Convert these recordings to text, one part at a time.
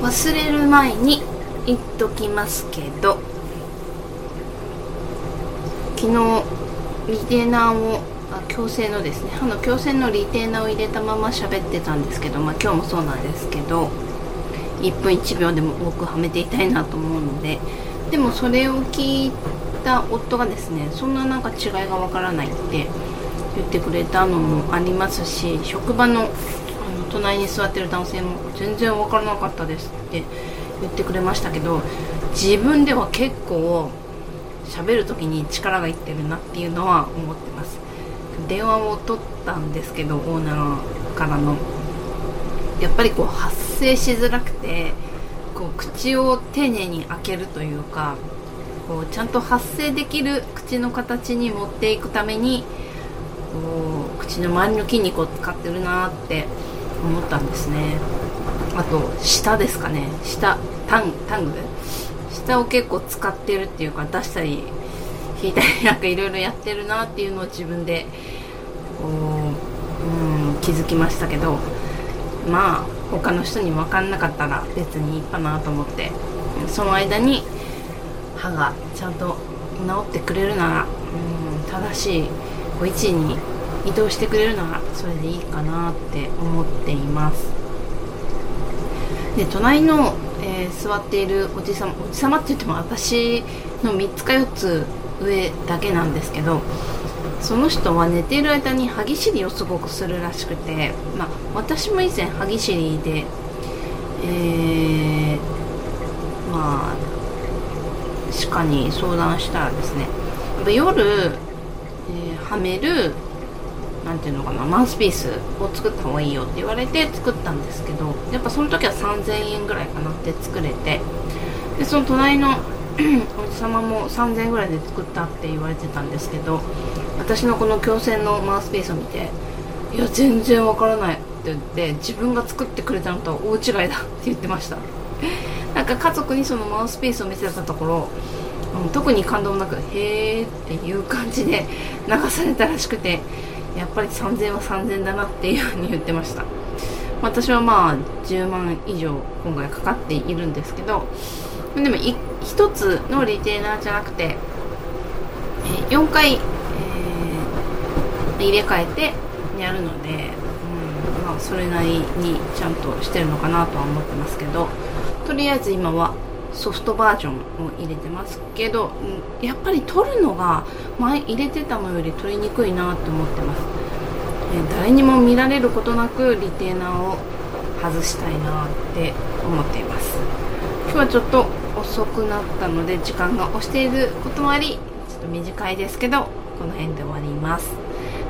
忘れる前に言っときますけど昨日リテーナーをあ矯正のですね歯の矯正のリテーナーを入れたまま喋ってたんですけど、まあ、今日もそうなんですけど1分1秒でも多くはめていたいなと思うのででもそれを聞いた夫がですねそんななんか違いがわからないって言ってくれたのもありますし職場の隣に座ってる男性も全然わからなかったですって言ってくれましたけど自分では結構喋る時に力がいってるなっていうのは思ってます。電話を取ったんですけどオーナーからの。やっぱりこう発声しづらくてこう口を丁寧に開けるというかこうちゃんと発声できる口の形に持っていくためにこう口の周りの筋肉を使ってるなって思ったんですね。あと舌ですかね。舌タンタング？下を結構使ってるっていうか出したり引いたりなんかいろいろやってるなっていうのを自分でこう、うん、気づきましたけどまあ他の人に分かんなかったら別にいいかなと思ってその間に歯がちゃんと治ってくれるなら、うん、正しい位置に移動してくれるならそれでいいかなって思っています。で隣のえー、座っているおじさまおじさまって言っても私の3つか4つ上だけなんですけどその人は寝ている間に歯ぎしりをすごくするらしくて、まあ、私も以前歯ぎしりで、えー、まあ歯科に相談したらですねやっぱ夜、えー、はめる何ていうのかなマウスピースを作った方がいいよって言われて作ったんですけどやっぱその時は3000円ぐらいかなって作れてでその隣の おじ様も3000円ぐらいで作ったって言われてたんですけど私のこの矯正のマウスピースを見ていや全然わからないって言って自分が作ってくれたのと大違いだって言ってました。なんか家族にそのマウスピースを見せたところ特に感動もなく「へーっていう感じで流されたらしくてやっぱり3000は3000だなっていうふうに言ってました。私はまあ10万以上今回かかっているんですけどでも1つのリテーナーじゃなくて、4回、えー、入れ替えてやるので、うんまあ、それなりにちゃんとしてるのかなとは思ってますけどとりあえず今はソフトバージョンを入れてますけどやっぱり取るのが前入れてたのより取りにくいなって思ってます、え誰にも見られることなくリテーナーを外したいなって思っています。今日はちょっと遅くなったので時間が押していることもありちょっと短いですけどこの辺で終わります。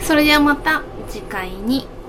それではまた次回に。